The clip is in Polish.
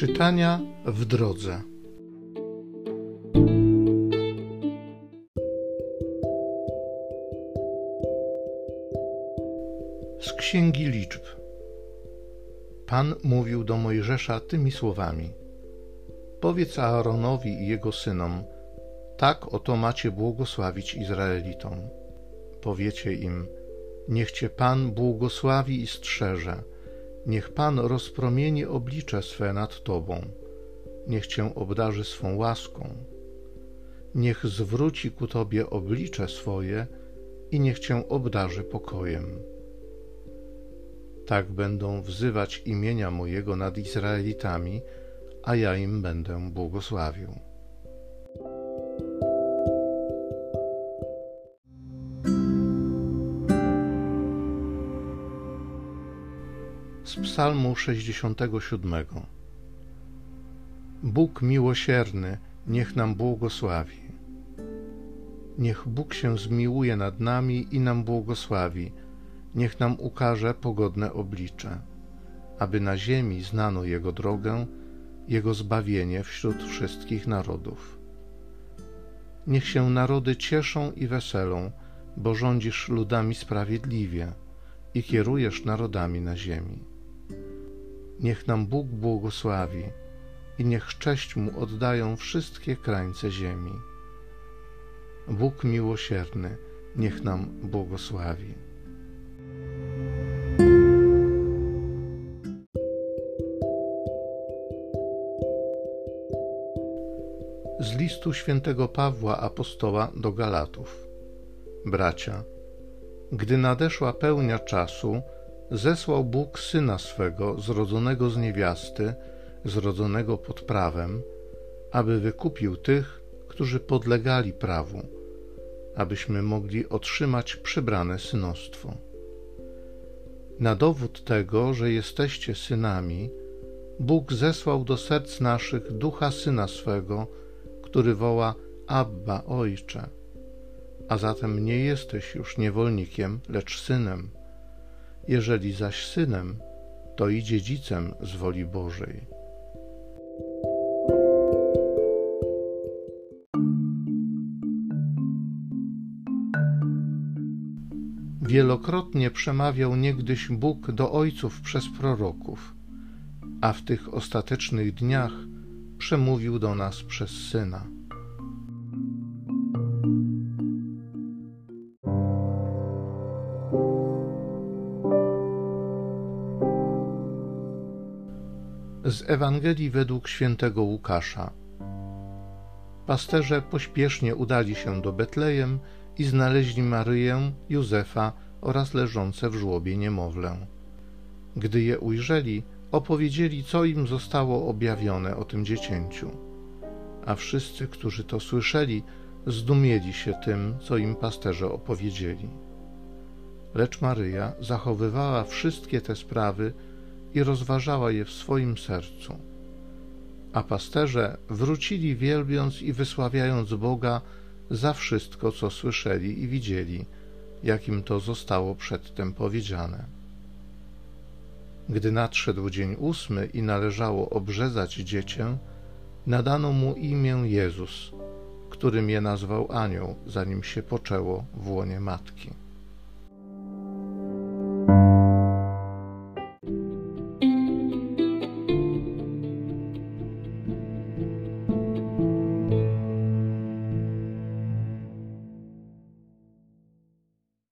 Czytania w drodze. Z Księgi Liczb. Pan mówił do Mojżesza tymi słowami: Powiedz Aaronowi i jego synom: Tak oto macie błogosławić Izraelitom. Powiecie im: Niech cię Pan błogosławi i strzeże Niech Pan rozpromieni oblicze swe nad Tobą, niech Cię obdarzy swą łaską, niech zwróci ku Tobie oblicze swoje i niech Cię obdarzy pokojem. Tak będą wzywać imienia mojego nad Izraelitami, a ja im będę błogosławił. Z Psalmu 67. Bóg miłosierny, niech nam błogosławi. Niech Bóg się zmiłuje nad nami i nam błogosławi, niech nam ukaże pogodne oblicze, aby na ziemi znano Jego drogę, Jego zbawienie wśród wszystkich narodów. Niech się narody cieszą i weselą, bo rządzisz ludami sprawiedliwie i kierujesz narodami na ziemi. Niech nam Bóg błogosławi i niech cześć Mu oddają wszystkie krańce ziemi. Bóg miłosierny, niech nam błogosławi. Z listu świętego Pawła apostoła do Galatów. Bracia, gdy nadeszła pełnia czasu, zesłał Bóg syna swego, zrodzonego z niewiasty, zrodzonego pod prawem, aby wykupił tych, którzy podlegali prawu, abyśmy mogli otrzymać przybrane synostwo. Na dowód tego, że jesteście synami, Bóg zesłał do serc naszych ducha syna swego, który woła Abba, Ojcze. A zatem nie jesteś już niewolnikiem, lecz synem jeżeli zaś synem, to i dziedzicem z woli Bożej. Wielokrotnie przemawiał niegdyś Bóg do ojców przez proroków, a w tych ostatecznych dniach przemówił do nas przez syna. Z Ewangelii według świętego Łukasza. Pasterze pośpiesznie udali się do Betlejem i znaleźli Maryję, Józefa oraz leżące w żłobie niemowlę. Gdy je ujrzeli, opowiedzieli, co im zostało objawione o tym dziecięciu. A wszyscy, którzy to słyszeli, zdumieli się tym, co im pasterze opowiedzieli. Lecz Maryja zachowywała wszystkie te sprawy, i rozważała je w swoim sercu. A pasterze wrócili wielbiąc i wysławiając Boga za wszystko, co słyszeli i widzieli, jakim to zostało przedtem powiedziane. Gdy nadszedł dzień ósmy i należało obrzezać dziecię, nadano mu imię Jezus, którym je nazwał anioł, zanim się poczęło w łonie matki.